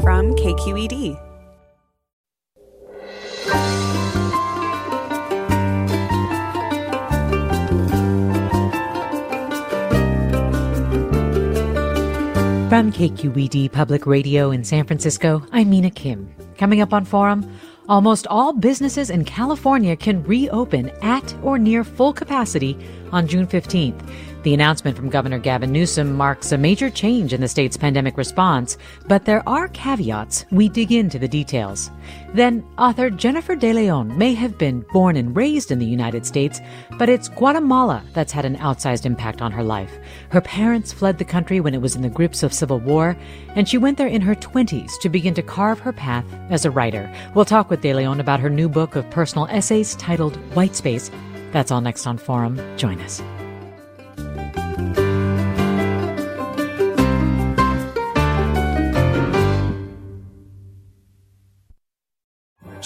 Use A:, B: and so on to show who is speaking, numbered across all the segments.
A: from KQED.
B: From KQED Public Radio in San Francisco, I'm Mina Kim. Coming up on Forum, almost all businesses in California can reopen at or near full capacity on June 15th. The announcement from Governor Gavin Newsom marks a major change in the state's pandemic response, but there are caveats. We dig into the details. Then, author Jennifer De Leon may have been born and raised in the United States, but it's Guatemala that's had an outsized impact on her life. Her parents fled the country when it was in the grips of civil war, and she went there in her 20s to begin to carve her path as a writer. We'll talk with De Leon about her new book of personal essays titled White Space. That's all next on Forum. Join us.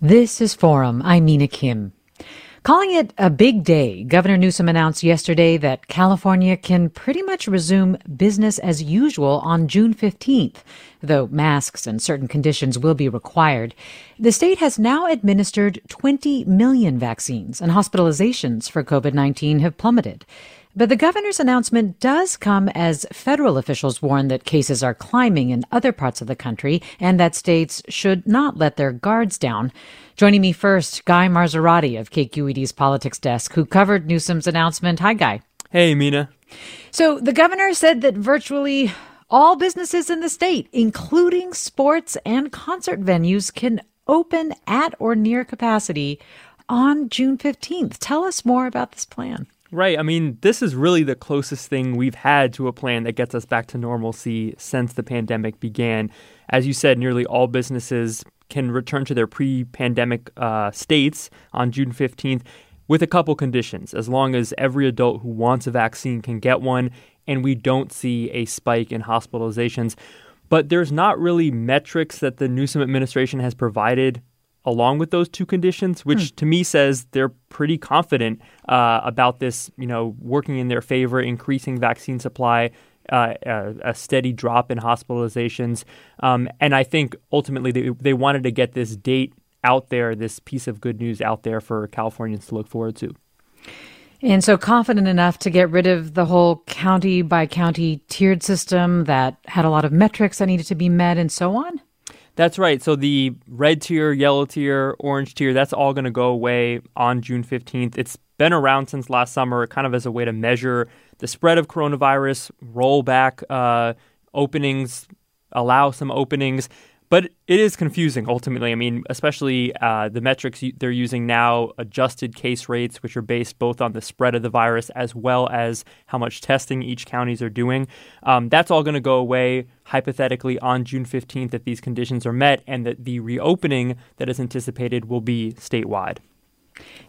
B: This is Forum. I'm Mina Kim. Calling it a big day, Governor Newsom announced yesterday that California can pretty much resume business as usual on June 15th, though masks and certain conditions will be required. The state has now administered 20 million vaccines, and hospitalizations for COVID 19 have plummeted. But the governor's announcement does come as federal officials warn that cases are climbing in other parts of the country and that states should not let their guards down. Joining me first, Guy Marzorati of KQED's politics desk, who covered Newsom's announcement. Hi, Guy.
C: Hey, Mina.
B: So the governor said that virtually all businesses in the state, including sports and concert venues, can open at or near capacity on June 15th. Tell us more about this plan.
C: Right. I mean, this is really the closest thing we've had to a plan that gets us back to normalcy since the pandemic began. As you said, nearly all businesses can return to their pre pandemic uh, states on June 15th with a couple conditions, as long as every adult who wants a vaccine can get one and we don't see a spike in hospitalizations. But there's not really metrics that the Newsom administration has provided along with those two conditions, which hmm. to me says they're pretty confident uh, about this, you know, working in their favor, increasing vaccine supply, uh, a, a, steady drop in hospitalizations. Um, and I think ultimately they, they wanted to get this date out there, this piece of good news out there for Californians to look forward to.
B: And so confident enough to get rid of the whole county by county tiered system that had a lot of metrics that needed to be met and so on?
C: That's right. So the red tier, yellow tier, orange tier, that's all going to go away on June 15th. It's been around since last summer, kind of as a way to measure the spread of coronavirus, roll back uh, openings, allow some openings. But it is confusing ultimately. I mean, especially uh, the metrics they're using now, adjusted case rates, which are based both on the spread of the virus as well as how much testing each counties are doing. Um, that's all going to go away hypothetically on June 15th if these conditions are met, and that the reopening that is anticipated will be statewide.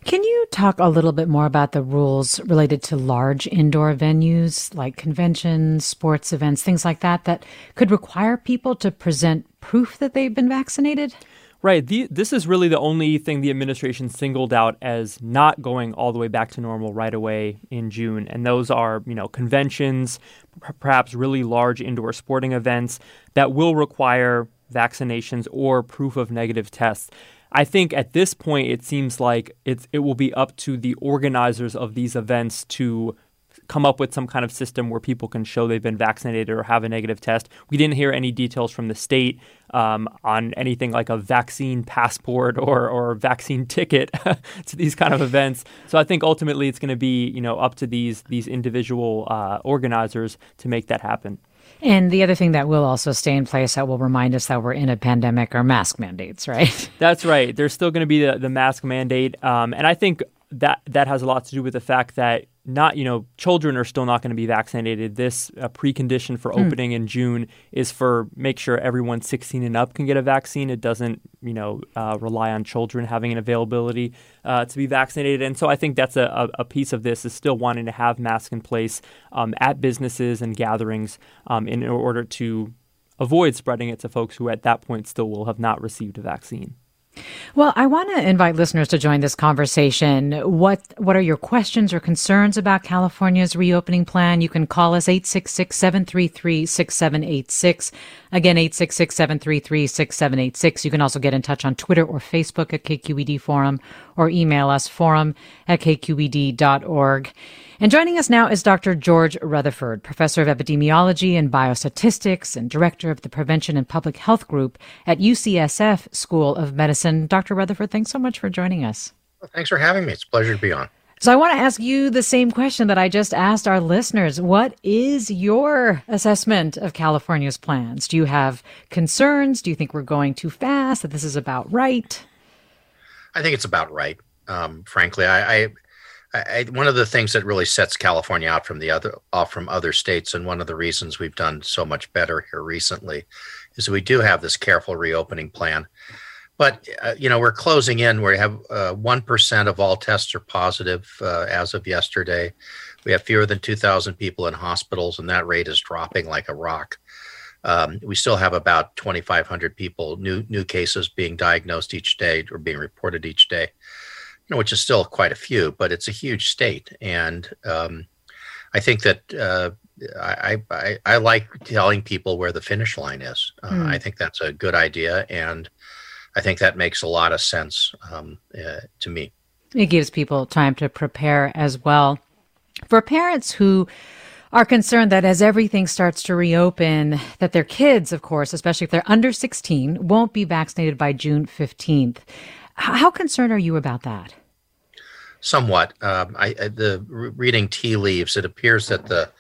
B: Can you talk a little bit more about the rules related to large indoor venues like conventions, sports events, things like that, that could require people to present proof that they've been vaccinated?
C: Right. The, this is really the only thing the administration singled out as not going all the way back to normal right away in June, and those are, you know, conventions, p- perhaps really large indoor sporting events that will require vaccinations or proof of negative tests. I think at this point it seems like it's it will be up to the organizers of these events to come up with some kind of system where people can show they've been vaccinated or have a negative test. We didn't hear any details from the state um, on anything like a vaccine passport or, or vaccine ticket to these kind of events. So I think ultimately it's going to be you know up to these these individual uh, organizers to make that happen.
B: And the other thing that will also stay in place that will remind us that we're in a pandemic are mask mandates, right?
C: That's right. There's still going to be the, the mask mandate. Um, and I think that that has a lot to do with the fact that not you know children are still not going to be vaccinated. This uh, precondition for mm. opening in June is for make sure everyone 16 and up can get a vaccine. It doesn't you know uh, rely on children having an availability uh, to be vaccinated. And so I think that's a, a, piece of this is still wanting to have masks in place um, at businesses and gatherings um, in order to avoid spreading it to folks who at that point still will have not received a vaccine.
B: Well, I want to invite listeners to join this conversation. What what are your questions or concerns about California's reopening plan? You can call us 866-733-6786. Again, 866-733-6786. You can also get in touch on Twitter or Facebook at KQED Forum or email us forum at kqed.org. And joining us now is Dr. George Rutherford, professor of epidemiology and biostatistics and director of the Prevention and Public Health Group at UCSF School of Medicine. Dr. Rutherford, thanks so much for joining us.
D: Well, thanks for having me. It's a pleasure to be on.
B: So I want to ask you the same question that I just asked our listeners. What is your assessment of California's plans? Do you have concerns? Do you think we're going too fast? That this is about right?
D: I think it's about right. Um, frankly, I, I I, one of the things that really sets California out from the other off from other states, and one of the reasons we've done so much better here recently, is we do have this careful reopening plan. But uh, you know, we're closing in. We have uh, one uh, of all tests are positive uh, as of yesterday. We have fewer than two thousand people in hospitals, and that rate is dropping like a rock. Um, we still have about 2,500 people new new cases being diagnosed each day or being reported each day you know, which is still quite a few, but it's a huge state. And um, I think that uh, I, I, I like telling people where the finish line is. Uh, mm. I think that's a good idea, and I think that makes a lot of sense um, uh, to me.
B: It gives people time to prepare as well. For parents who are concerned that as everything starts to reopen, that their kids, of course, especially if they're under 16, won't be vaccinated by June 15th. How concerned are you about that?
D: Somewhat. Um, I, I, the reading tea leaves, it appears that the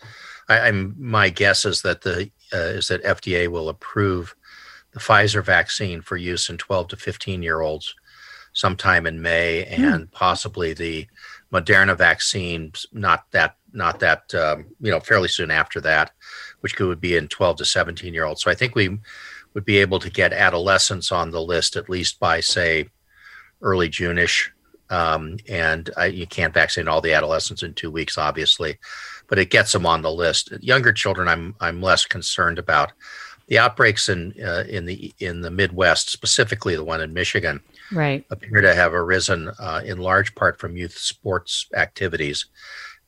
D: I, am my guess is that the uh, is that FDA will approve the Pfizer vaccine for use in 12 to 15 year olds sometime in May, hmm. and possibly the Moderna vaccine not that not that um, you know fairly soon after that, which could be in 12 to 17 year olds. So I think we would be able to get adolescents on the list at least by say early June-ish. Um, and I, you can't vaccinate all the adolescents in two weeks, obviously, but it gets them on the list. Younger children, I'm I'm less concerned about. The outbreaks in uh, in the in the Midwest, specifically the one in Michigan,
B: right,
D: appear to have arisen uh, in large part from youth sports activities,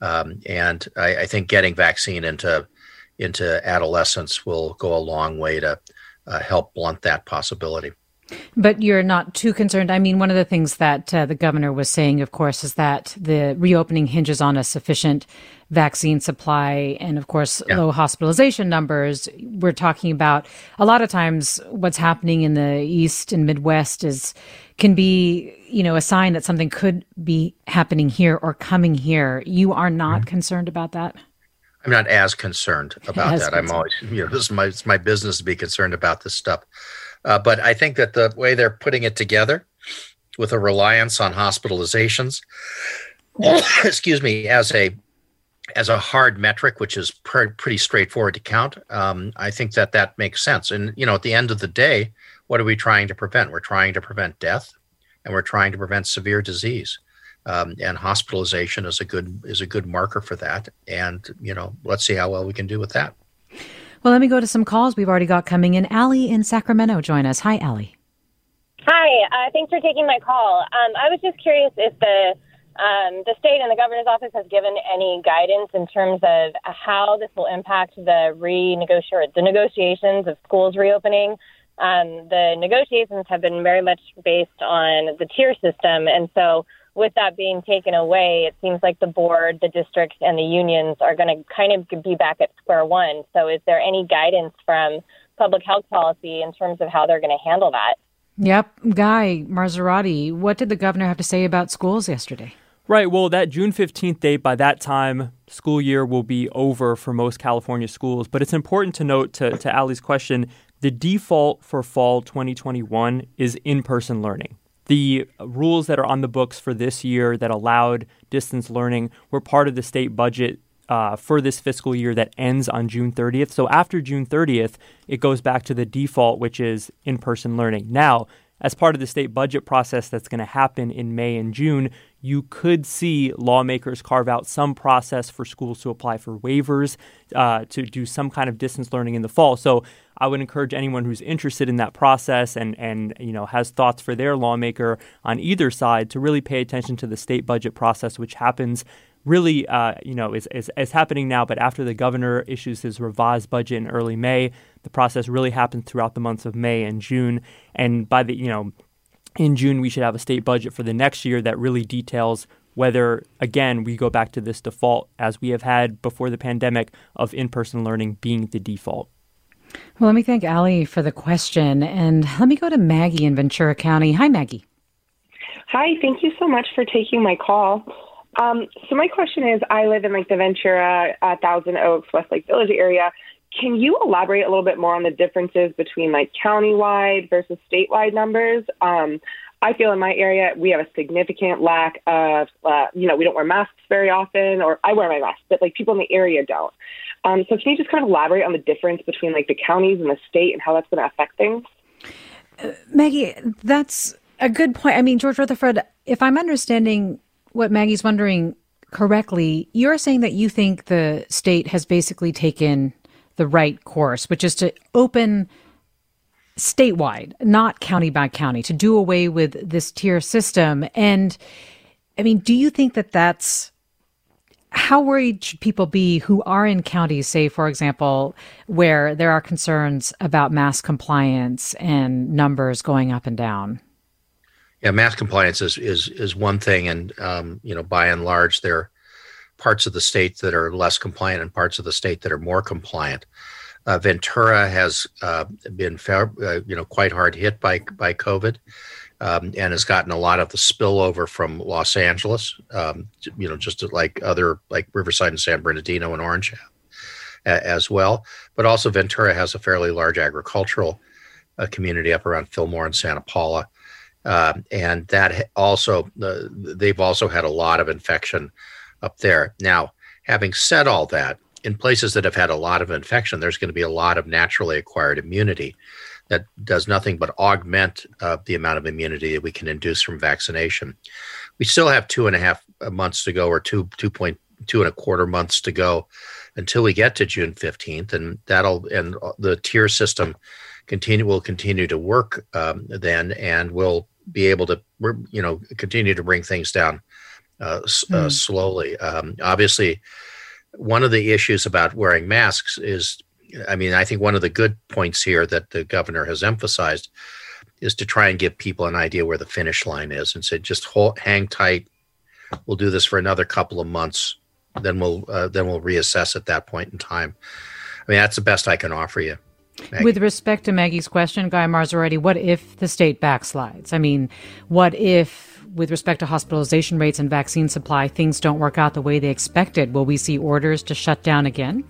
D: um, and I, I, think getting vaccine into into adolescents will go a long way to uh, help blunt that possibility.
B: But you're not too concerned. I mean, one of the things that uh, the governor was saying, of course, is that the reopening hinges on a sufficient vaccine supply and, of course, yeah. low hospitalization numbers. We're talking about a lot of times what's happening in the East and Midwest is can be, you know, a sign that something could be happening here or coming here. You are not mm-hmm. concerned about that?
D: I'm not as concerned about as that. Concerned. I'm always, you know, this is my, it's my business to be concerned about this stuff. Uh, but I think that the way they're putting it together with a reliance on hospitalizations, excuse me, as a as a hard metric, which is pr- pretty straightforward to count, um, I think that that makes sense. And you know, at the end of the day, what are we trying to prevent? We're trying to prevent death, and we're trying to prevent severe disease. Um, and hospitalization is a good is a good marker for that. And you know, let's see how well we can do with that.
B: Well, let me go to some calls we've already got coming in. Allie in Sacramento, join us. Hi, Allie.
E: Hi, uh, thanks for taking my call. Um, I was just curious if the um, the state and the governor's office has given any guidance in terms of how this will impact the renegotiate the negotiations of schools reopening. Um, the negotiations have been very much based on the tier system, and so with that being taken away, it seems like the board, the districts, and the unions are going to kind of be back at square one. So, is there any guidance from public health policy in terms of how they're going to handle that?
B: Yep. Guy Marzorati, what did the governor have to say about schools yesterday?
C: Right. Well, that June 15th date, by that time, school year will be over for most California schools. But it's important to note, to, to Allie's question, the default for fall 2021 is in person learning. The rules that are on the books for this year that allowed distance learning were part of the state budget uh, for this fiscal year that ends on June 30th. So after June 30th, it goes back to the default, which is in person learning. Now, as part of the state budget process that's going to happen in May and June, you could see lawmakers carve out some process for schools to apply for waivers uh, to do some kind of distance learning in the fall. So I would encourage anyone who's interested in that process and and you know has thoughts for their lawmaker on either side to really pay attention to the state budget process, which happens really, uh, you know, is, is, is, happening now. But after the governor issues his revised budget in early May, the process really happens throughout the months of May and June. And by the, you know, in June, we should have a state budget for the next year that really details whether, again, we go back to this default as we have had before the pandemic of in person learning being the default.
B: Well, let me thank Allie for the question. And let me go to Maggie in Ventura County. Hi, Maggie.
F: Hi, thank you so much for taking my call. Um, so my question is, I live in like the Ventura, uh, Thousand Oaks, Westlake Village area. Can you elaborate a little bit more on the differences between like countywide versus statewide numbers? Um, I feel in my area we have a significant lack of, uh, you know, we don't wear masks very often, or I wear my mask, but like people in the area don't. Um, so can you just kind of elaborate on the difference between like the counties and the state and how that's going to affect things?
B: Uh, Maggie, that's a good point. I mean, George Rutherford, if I'm understanding what Maggie's wondering correctly, you're saying that you think the state has basically taken the right course, which is to open statewide, not county by county, to do away with this tier system. And I mean, do you think that that's how worried should people be who are in counties, say, for example, where there are concerns about mask compliance and numbers going up and down?
D: Yeah, mass compliance is is is one thing, and um, you know, by and large, there are parts of the state that are less compliant and parts of the state that are more compliant. Uh, Ventura has uh, been, uh, you know, quite hard hit by by COVID, um, and has gotten a lot of the spillover from Los Angeles. Um, you know, just like other like Riverside and San Bernardino and Orange as well. But also Ventura has a fairly large agricultural uh, community up around Fillmore and Santa Paula. Uh, and that also uh, they've also had a lot of infection up there. Now, having said all that, in places that have had a lot of infection, there's going to be a lot of naturally acquired immunity that does nothing but augment uh, the amount of immunity that we can induce from vaccination. We still have two and a half uh, months to go, or two two point two and a quarter months to go, until we get to June fifteenth, and that'll and the tier system continue will continue to work um, then, and we'll be able to you know continue to bring things down uh, mm. slowly. Um, obviously, one of the issues about wearing masks is, I mean, I think one of the good points here that the governor has emphasized is to try and give people an idea where the finish line is, and say just hold, hang tight. We'll do this for another couple of months, then we'll uh, then we'll reassess at that point in time. I mean, that's the best I can offer you.
B: Maggie. With respect to Maggie's question, Guy Marzorati, what if the state backslides? I mean, what if, with respect to hospitalization rates and vaccine supply, things don't work out the way they expected? Will we see orders to shut down again?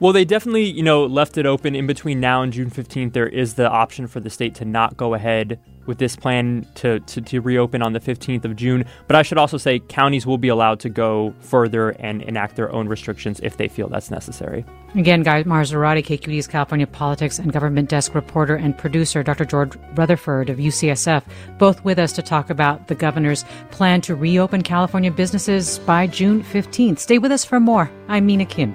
C: Well, they definitely, you know, left it open in between now and June 15th. There is the option for the state to not go ahead with this plan to, to, to, reopen on the 15th of June. But I should also say counties will be allowed to go further and enact their own restrictions if they feel that's necessary.
B: Again, Guy Marzorati, KQED's California politics and government desk reporter and producer, Dr. George Rutherford of UCSF, both with us to talk about the governor's plan to reopen California businesses by June 15th. Stay with us for more. I'm Mina Kim.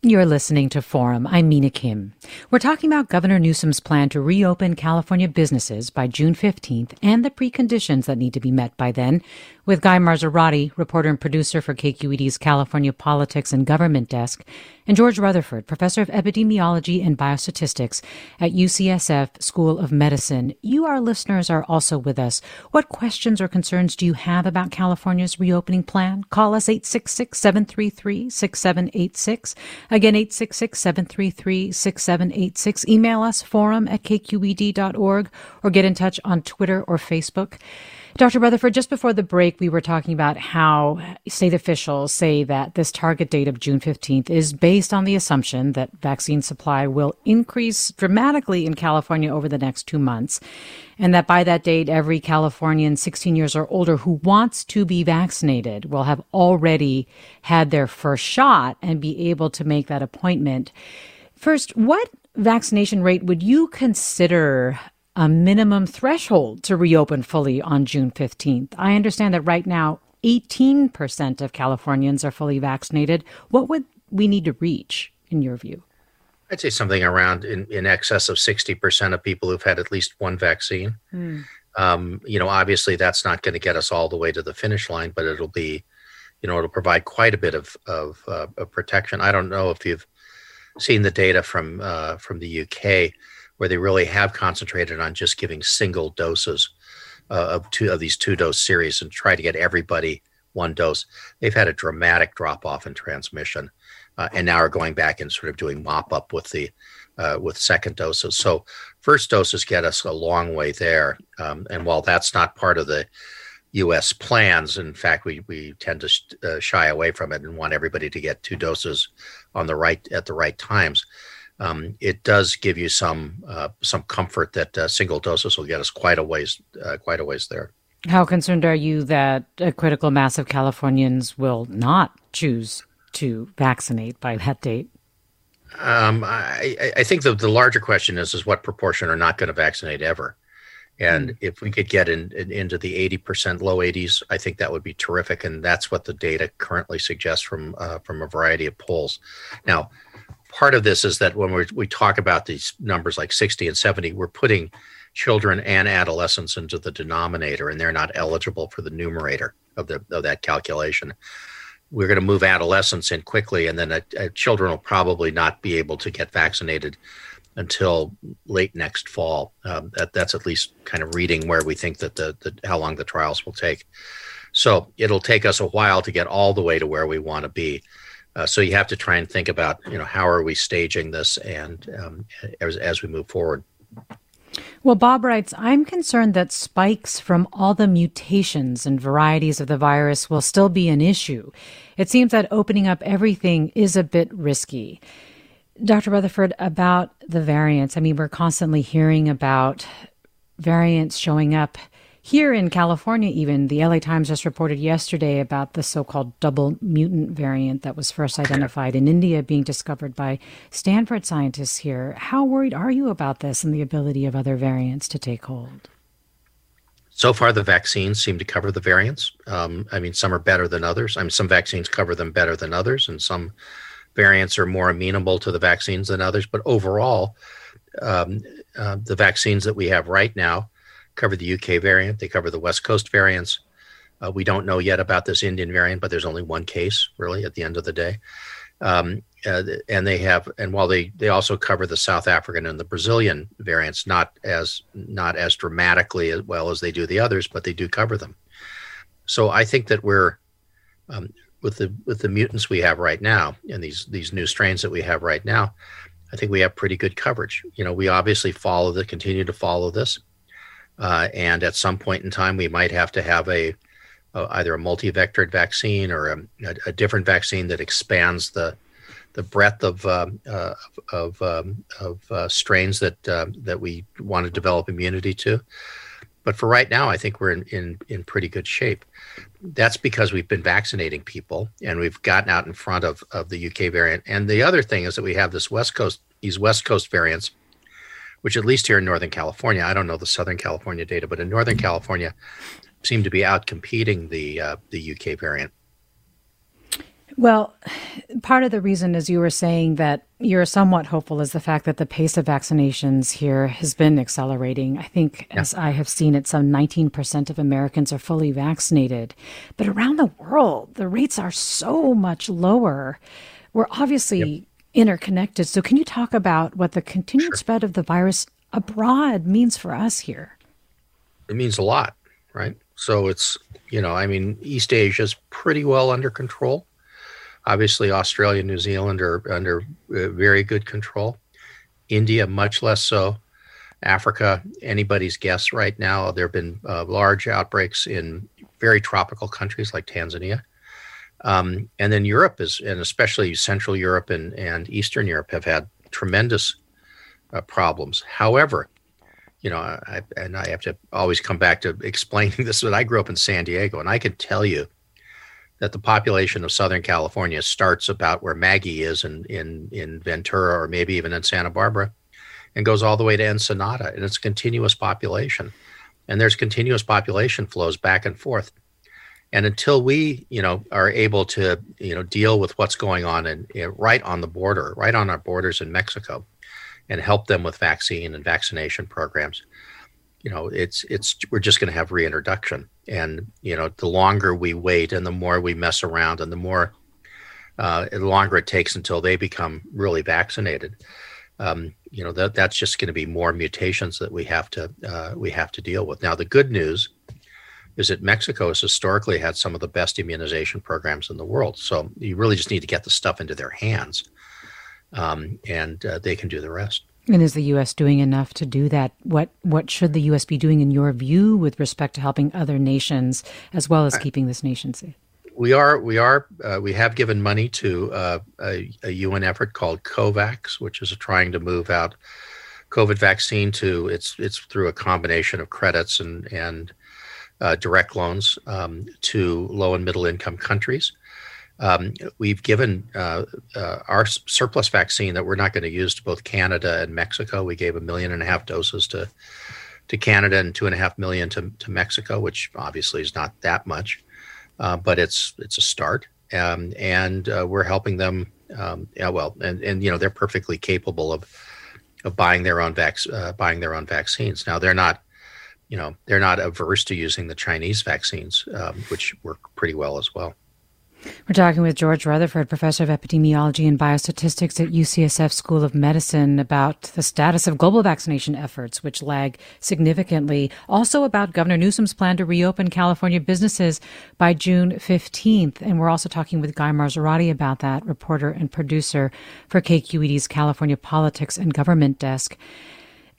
B: You're listening to Forum. I'm Mina Kim. We're talking about Governor Newsom's plan to reopen California businesses by June 15th and the preconditions that need to be met by then with Guy Marzorati, reporter and producer for KQED's California Politics and Government Desk, and George Rutherford, professor of epidemiology and biostatistics at UCSF School of Medicine. You, our listeners, are also with us. What questions or concerns do you have about California's reopening plan? Call us 866 733 6786. Again, 866 733 6786. Email us forum at kqed.org or get in touch on Twitter or Facebook. Dr. Rutherford, just before the break, we were talking about how state officials say that this target date of June 15th is based on the assumption that vaccine supply will increase dramatically in California over the next two months. And that by that date, every Californian 16 years or older who wants to be vaccinated will have already had their first shot and be able to make that appointment. First, what vaccination rate would you consider a minimum threshold to reopen fully on June 15th. I understand that right now, 18% of Californians are fully vaccinated. What would we need to reach, in your view?
D: I'd say something around in, in excess of 60% of people who've had at least one vaccine. Hmm. Um, you know, obviously that's not going to get us all the way to the finish line, but it'll be, you know, it'll provide quite a bit of, of, uh, of protection. I don't know if you've seen the data from, uh, from the UK where they really have concentrated on just giving single doses uh, of two of these two dose series and try to get everybody one dose. They've had a dramatic drop off in transmission, uh, and now are going back and sort of doing mop up with the uh, with second doses. So first doses get us a long way there, um, and while that's not part of the U.S. plans, in fact, we we tend to sh- uh, shy away from it and want everybody to get two doses on the right at the right times um, it does give you some uh, some comfort that uh, single doses will get us quite a ways uh, quite a ways there.
B: How concerned are you that a critical mass of Californians will not choose to vaccinate by that date?
D: Um, I, I, think the, the larger question is is what proportion are not going to vaccinate ever, and mm. if we could get in, in, into the eighty percent, low eighties, I think that would be terrific, and that's what the data currently suggests from uh, from a variety of polls. Now, part of this is that when we we talk about these numbers like 60 and 70, we're putting children and adolescents into the denominator, and they're not eligible for the numerator of the of that calculation. We're going to move adolescents in quickly, and then uh, uh, children will probably not be able to get vaccinated until late next fall. Um, that, that's at least kind of reading where we think that the, the how long the trials will take. So it'll take us a while to get all the way to where we want to be. Uh, so you have to try and think about, you know, how are we staging this and um, as, as we move forward.
B: Well, Bob writes, I'm concerned that spikes from all the mutations and varieties of the virus will still be an issue. It seems that opening up everything is a bit risky. Dr. Rutherford, about the variants, I mean, we're constantly hearing about variants showing up here in California, even, the LA Times just reported yesterday about the so called double mutant variant that was first identified in India being discovered by Stanford scientists here. How worried are you about this and the ability of other variants to take hold?
D: So far, the vaccines seem to cover the variants. Um, I mean, some are better than others. I mean, some vaccines cover them better than others, and some variants are more amenable to the vaccines than others. But overall, um, uh, the vaccines that we have right now cover the UK variant. They cover the West Coast variants. Uh, we don't know yet about this Indian variant, but there's only one case really at the end of the day. Um, uh, and they have, and while they they also cover the South African and the Brazilian variants, not as not as dramatically as well as they do the others, but they do cover them. So I think that we're um, with the with the mutants we have right now and these these new strains that we have right now. I think we have pretty good coverage. You know, we obviously follow the continue to follow this. Uh, and at some point in time, we might have to have a, a either a multi-vectored vaccine or a, a, different vaccine that expands the the breadth of um, uh, of um, of uh, strains that uh, that we want to develop immunity to. But for right now, I think we're in, in, in pretty good shape. That's because we've been vaccinating people and we've gotten out in front of, of the UK variant. And the other thing is that we have this West Coast, these West Coast variants, which at least here in Northern California, I don't know the Southern California data, but in Northern California, seem to be out competing the uh, the UK variant.
B: Well, part of the reason, as you were saying, that you're somewhat hopeful is the fact that the pace of vaccinations here has been accelerating. I think, yeah. as I have seen it, some 19% of Americans are fully vaccinated. But around the world, the rates are so much lower. We're obviously yep. Interconnected. So, can you talk about what the continued sure. spread of the virus abroad means for us here?
D: It means a lot, right? So, it's, you know, I mean, East Asia is pretty well under control Obviously, Australia, and New Zealand are under uh, very good control. India, much less so. Africa, anybody's guess right now. There have been uh, large outbreaks in very tropical countries like Tanzania. Um, and then Europe is, and especially Central Europe and, and Eastern Europe, have had tremendous uh, problems. However, you know, I, and I have to always come back to explaining this, but I grew up in San Diego, and I can tell you that the population of Southern California starts about where Maggie is in, in, in Ventura or maybe even in Santa Barbara and goes all the way to Ensenada. And it's continuous population. And there's continuous population flows back and forth. And until we, you know, are able to, you know, deal with what's going on in right on the border, right on our borders in Mexico, and help them with vaccine and vaccination programs, you know, it's it's we're just going to have reintroduction. And you know the longer we wait and the more we mess around and the more uh, the longer it takes until they become really vaccinated um, you know that that's just going to be more mutations that we have to uh, we have to deal with. Now the good news is that Mexico has historically had some of the best immunization programs in the world so you really just need to get the stuff into their hands um, and uh, they can do the rest
B: and is the U.S. doing enough to do that? What what should the U.S. be doing, in your view, with respect to helping other nations as well as keeping this nation safe?
D: We are we are uh, we have given money to uh, a, a, UN effort called COVAX, which is trying to move out COVID vaccine to it's it's through a combination of credits and and uh, direct loans um, to low and middle income countries. Um, we've given uh, uh, our surplus vaccine that we're not going to use to both Canada and Mexico. We gave a million and a half doses to to Canada and two and a half million to, to Mexico, which obviously is not that much, uh, but it's it's a start. Um, and uh, we're helping them. Um, yeah, well, and and you know they're perfectly capable of of buying their own vac- uh, buying their own vaccines. Now they're not you know they're not averse to using the Chinese vaccines, um, which work pretty well as well.
B: We're talking with George Rutherford, professor of epidemiology and biostatistics at UCSF School of Medicine, about the status of global vaccination efforts, which lag significantly. Also about Governor Newsom's plan to reopen California businesses by June 15th. And we're also talking with Guy Marzorati about that, reporter and producer for KQED's California Politics and Government Desk.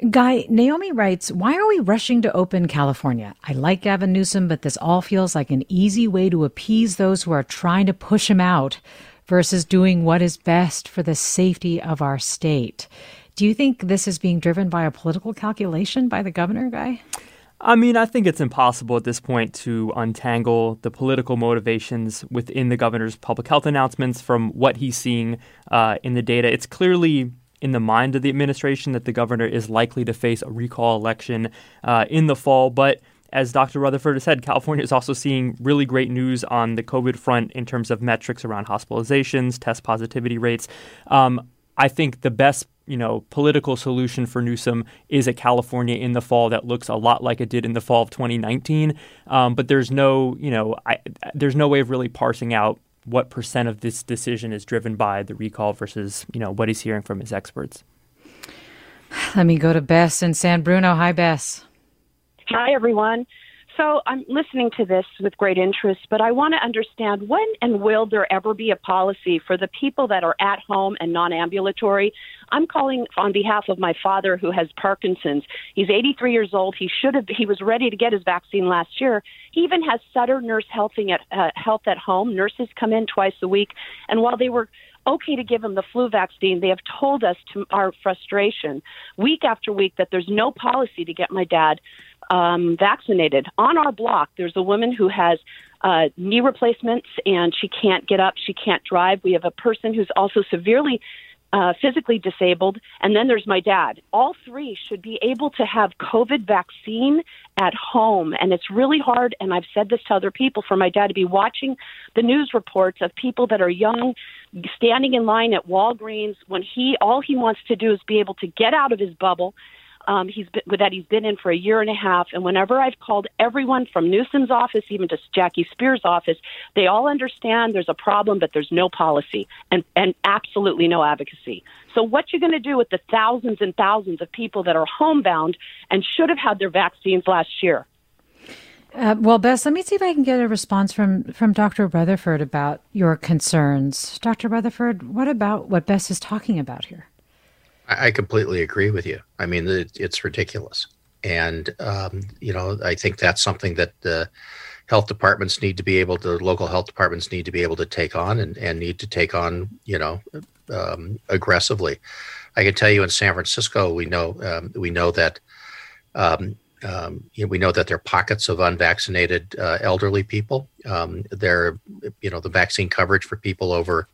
B: Guy, Naomi writes, Why are we rushing to open California? I like Gavin Newsom, but this all feels like an easy way to appease those who are trying to push him out versus doing what is best for the safety of our state. Do you think this is being driven by a political calculation by the governor, Guy?
C: I mean, I think it's impossible at this point to untangle the political motivations within the governor's public health announcements from what he's seeing uh, in the data. It's clearly in the mind of the administration that the governor is likely to face a recall election uh, in the fall. But as Dr. Rutherford has said, California is also seeing really great news on the COVID front in terms of metrics around hospitalizations, test positivity rates. Um, I think the best you know political solution for Newsom is a California in the fall that looks a lot like it did in the fall of 2019. Um, but there's no you know I, there's no way of really parsing out what percent of this decision is driven by the recall versus you know what he's hearing from his experts.
B: Let me go to Bess in San Bruno. Hi, Bess.
G: Hi, everyone. So I'm listening to this with great interest, but I want to understand when and will there ever be a policy for the people that are at home and non ambulatory? I'm calling on behalf of my father who has Parkinson's. He's 83 years old. He should have, he was ready to get his vaccine last year. He even has Sutter Nurse Helping at uh, Health at Home. Nurses come in twice a week. And while they were okay to give him the flu vaccine. They have told us to our frustration week after week that there's no policy to get my dad um, vaccinated. On our block, there's a woman who has uh, knee replacements and she can't get up, she can't drive. We have a person who's also severely uh, physically disabled, and then there's my dad. All three should be able to have COVID vaccine at home, and it's really hard. And I've said this to other people for my dad to be watching the news reports of people that are young, standing in line at Walgreens when he all he wants to do is be able to get out of his bubble um, he's been, that he's been in for a year and a half. And whenever I've called everyone from Newsom's office, even to Jackie Speier's office, they all understand there's a problem, but there's no policy and, and absolutely no advocacy. So what you're going to do with the thousands and thousands of people that are homebound and should have had their vaccines last year?
B: Uh, well, Bess, let me see if I can get a response from, from Dr. Rutherford about your concerns. Dr. Rutherford, what about what Bess is talking about here?
D: I completely agree with you. I mean, it's ridiculous. And, um, you know, I think that's something that the health departments need to be able to, local health departments need to be able to take on and, and need to take on, you know, um, aggressively. I can tell you in San Francisco, we know, um, we know that, um, um, you know, we know that there are pockets of unvaccinated uh, elderly people. Um, there, you know, the vaccine coverage for people over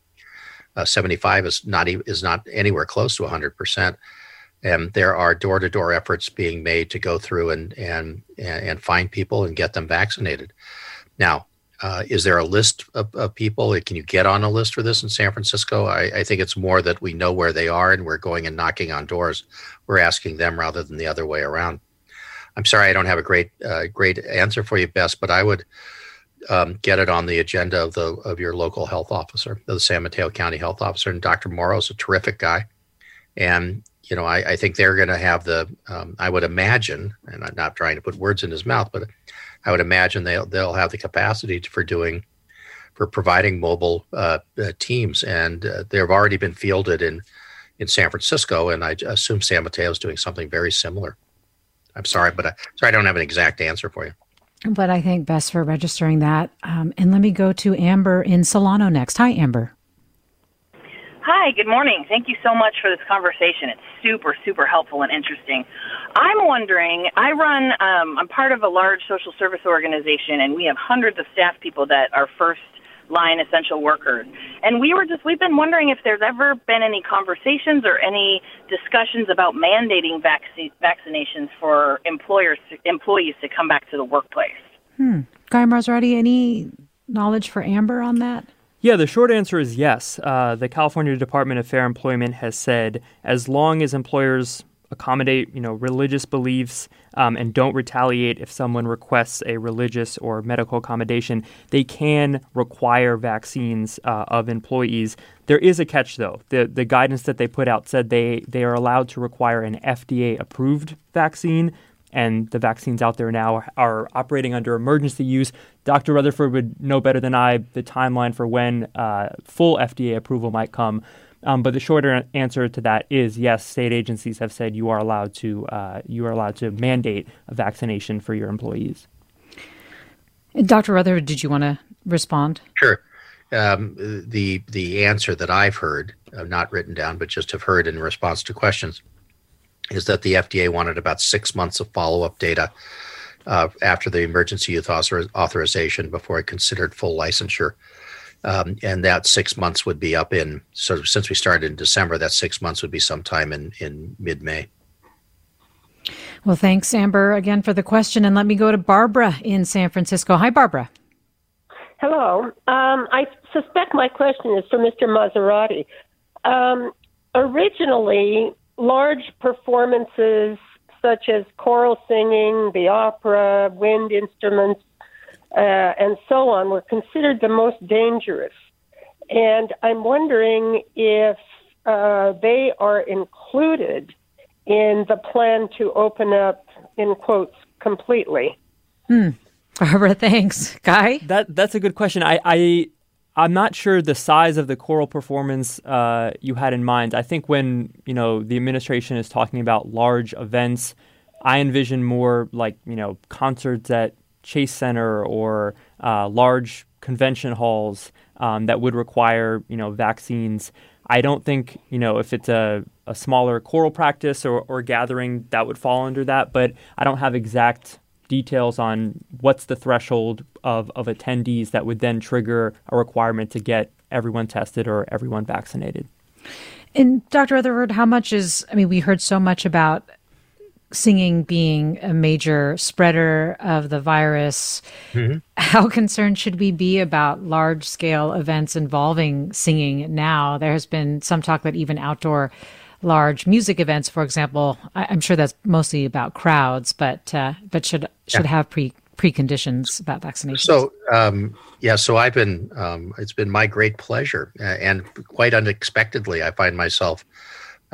D: uh, 75 is not is not anywhere close to 100 percent. And there are door-to-door efforts being made to go through and and and find people and get them vaccinated. Now, uh, is there a list of, of, people? Can you get on a list for this in San Francisco? I, I, think it's more that we know where they are and we're going and knocking on doors. We're asking them rather than the other way around. I'm sorry I don't have a great uh, great answer for you, Bess, but I would um, get it on the agenda of the of your local health officer, the San Mateo County health officer. And Dr. Morrow is a terrific guy, and you know I, I think they're going to have the. Um, I would imagine, and I'm not trying to put words in his mouth, but I would imagine they'll they'll have the capacity to, for doing for providing mobile uh, uh, teams, and uh, they've already been fielded in in San Francisco, and I assume San Mateo is doing something very similar. I'm sorry, but I, sorry I don't have an exact answer for you.
B: But I think Bess for registering that. Um, and let me go to Amber in Solano next. Hi, Amber.
H: Hi, good morning. Thank you so much for this conversation. It's super, super helpful and interesting. I'm wondering, I run, um, I'm part of a large social service organization, and we have hundreds of staff people that are first line essential workers. And we were just, we've been wondering if there's ever been any conversations or any discussions about mandating vac- vaccinations for employers, employees to come back to the workplace.
B: Hmm. Guy Marzorati, any knowledge for Amber on that?
C: Yeah, the short answer is yes. Uh, the California Department of Fair Employment has said as long as employers accommodate, you know, religious beliefs um, and don't retaliate if someone requests a religious or medical accommodation. They can require vaccines uh, of employees. There is a catch, though. The the guidance that they put out said they they are allowed to require an FDA approved vaccine. And the vaccines out there now are operating under emergency use. Dr. Rutherford would know better than I the timeline for when uh, full FDA approval might come. Um, but the shorter answer to that is yes. State agencies have said you are allowed to uh, you are allowed to mandate a vaccination for your employees.
B: Dr. Rutherford, did you want to respond?
D: Sure. Um, the the answer that I've heard, uh, not written down, but just have heard in response to questions, is that the FDA wanted about six months of follow up data uh, after the emergency use author- authorization before it considered full licensure. Um, and that six months would be up in so since we started in December, that six months would be sometime in in mid May.
B: Well, thanks, Amber, again for the question, and let me go to Barbara in San Francisco. Hi, Barbara.
I: Hello. Um, I suspect my question is for Mr. Maserati. Um, originally, large performances such as choral singing, the opera, wind instruments, uh, and so on were considered the most dangerous. And I'm wondering if uh, they are included in the plan to open up, in quotes, completely.
B: Hmm. Barbara, thanks. Guy?
C: That that's a good question. I, I I'm not sure the size of the choral performance uh, you had in mind. I think when you know the administration is talking about large events, I envision more like you know concerts at Chase Center or uh, large convention halls um, that would require you know vaccines. I don't think you know if it's a, a smaller choral practice or, or gathering that would fall under that, but I don't have exact details on what's the threshold of, of attendees that would then trigger a requirement to get everyone tested or everyone vaccinated.
B: And Dr. Rutherford, how much is, I mean, we heard so much about singing being a major spreader of the virus. Mm-hmm. How concerned should we be about large scale events involving singing now? There has been some talk that even outdoor large music events, for example, I, am sure that's mostly about crowds, but uh, but should should yeah. have pre preconditions about vaccination.
D: So um, yeah, so I've been um, it's been my great pleasure, uh, and quite unexpectedly, I find myself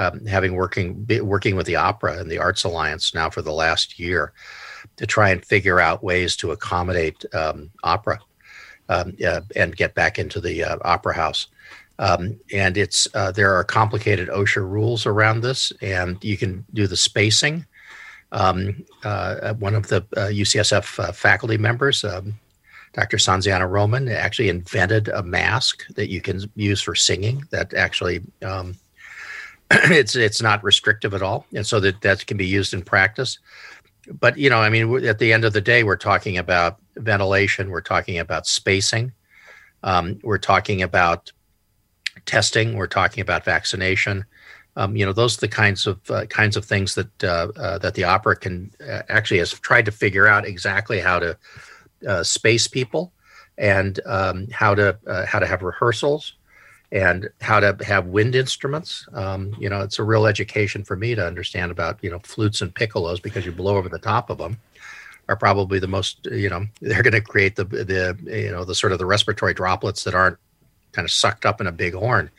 D: um, having working working with the opera and the Arts Alliance now for the last year to try and figure out ways to accommodate um, opera um, uh, and get back into the uh, opera house. Um, and it's uh, there are complicated OSHA rules around this, and you can do the spacing. Um, uh, one of the UCSF uh, faculty members, um, Dr. Sanziana Roman, actually invented a mask that you can use for singing that actually um, it's it's not restrictive at all, and so that that can be used in practice. But you know, I mean, at the end of the day, we're talking about ventilation, we're talking about spacing, um, we're talking about testing, we're talking about vaccination. Um, you know, those are the kinds of uh, kinds of things that uh, uh, that the opera can uh, actually has tried to figure out exactly how to uh, space people and um, how to uh, how to have rehearsals and how to have wind instruments. Um, you know, it's a real education for me to understand about you know flutes and piccolos because you blow over the top of them are probably the most you know they're going to create the the you know the sort of the respiratory droplets that aren't kind of sucked up in a big horn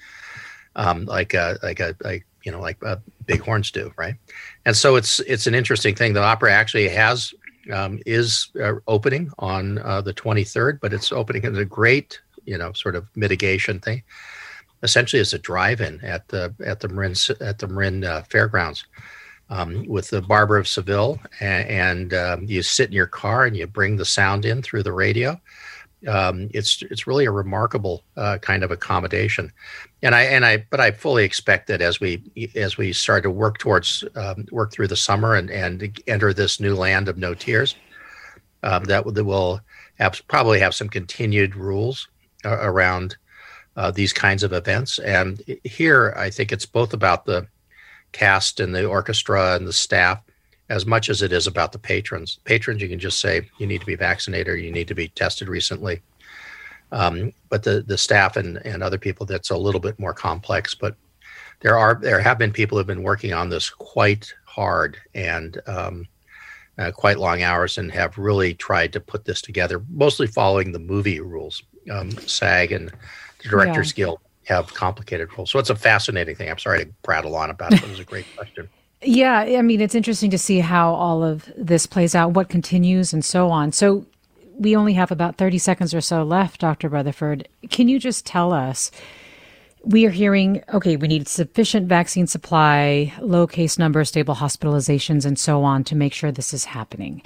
D: um, like a like a like you know like uh, big horns do right? And so it's it's an interesting thing. The opera actually has um, is uh, opening on uh, the 23rd but it's opening as a great you know sort of mitigation thing essentially as a drive-in at the at the Marin at the Marin uh, Fairgrounds um, with the Barber of Seville, and, and um, you sit in your car and you bring the sound in through the radio. Um, it's it's really a remarkable uh, kind of accommodation, and I and I but I fully expect that as we as we start to work towards um, work through the summer and and enter this new land of no tiers, um, that, that will have, probably have some continued rules uh, around uh, these kinds of events. And here, I think it's both about the cast and the orchestra and the staff as much as it is about the patrons. Patrons, you can just say you need to be vaccinated or you need to be tested recently. Um, but the the staff and, and other people, that's a little bit more complex. But there are there have been people who have been working on this quite hard and um, uh, quite long hours and have really tried to put this together, mostly following the movie rules. Um, SAG and Directors yeah. Guild have complicated roles So it's a fascinating thing. I'm sorry to prattle on about it. It was a great question.
B: Yeah, I mean, it's interesting to see how all of this plays out, what continues, and so on. So we only have about 30 seconds or so left, Dr. Rutherford. Can you just tell us? We are hearing, okay, we need sufficient vaccine supply, low case number, stable hospitalizations, and so on to make sure this is happening.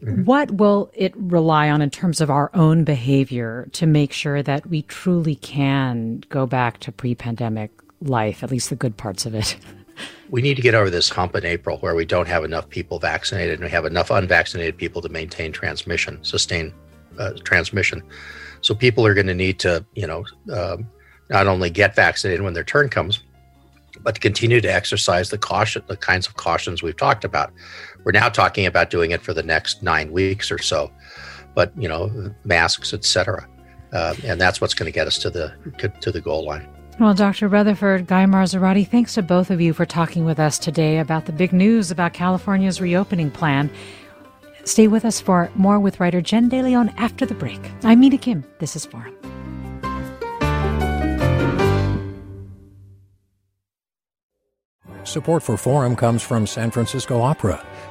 B: What will it rely on in terms of our own behavior to make sure that we truly can go back to pre pandemic life, at least the good parts of it?
D: We need to get over this hump in April where we don't have enough people vaccinated and we have enough unvaccinated people to maintain transmission, sustain uh, transmission. So people are going to need to, you know, um, not only get vaccinated when their turn comes, but to continue to exercise the caution, the kinds of cautions we've talked about. We're now talking about doing it for the next nine weeks or so, but you know, masks, etc. Uh, and that's what's going to get us to the to the goal line.
B: Well, Dr. Rutherford, Guy Marzorati, thanks to both of you for talking with us today about the big news about California's reopening plan. Stay with us for more with writer Jen DeLeon after the break. I'm Mina Kim. This is Forum.
J: Support for Forum comes from San Francisco Opera.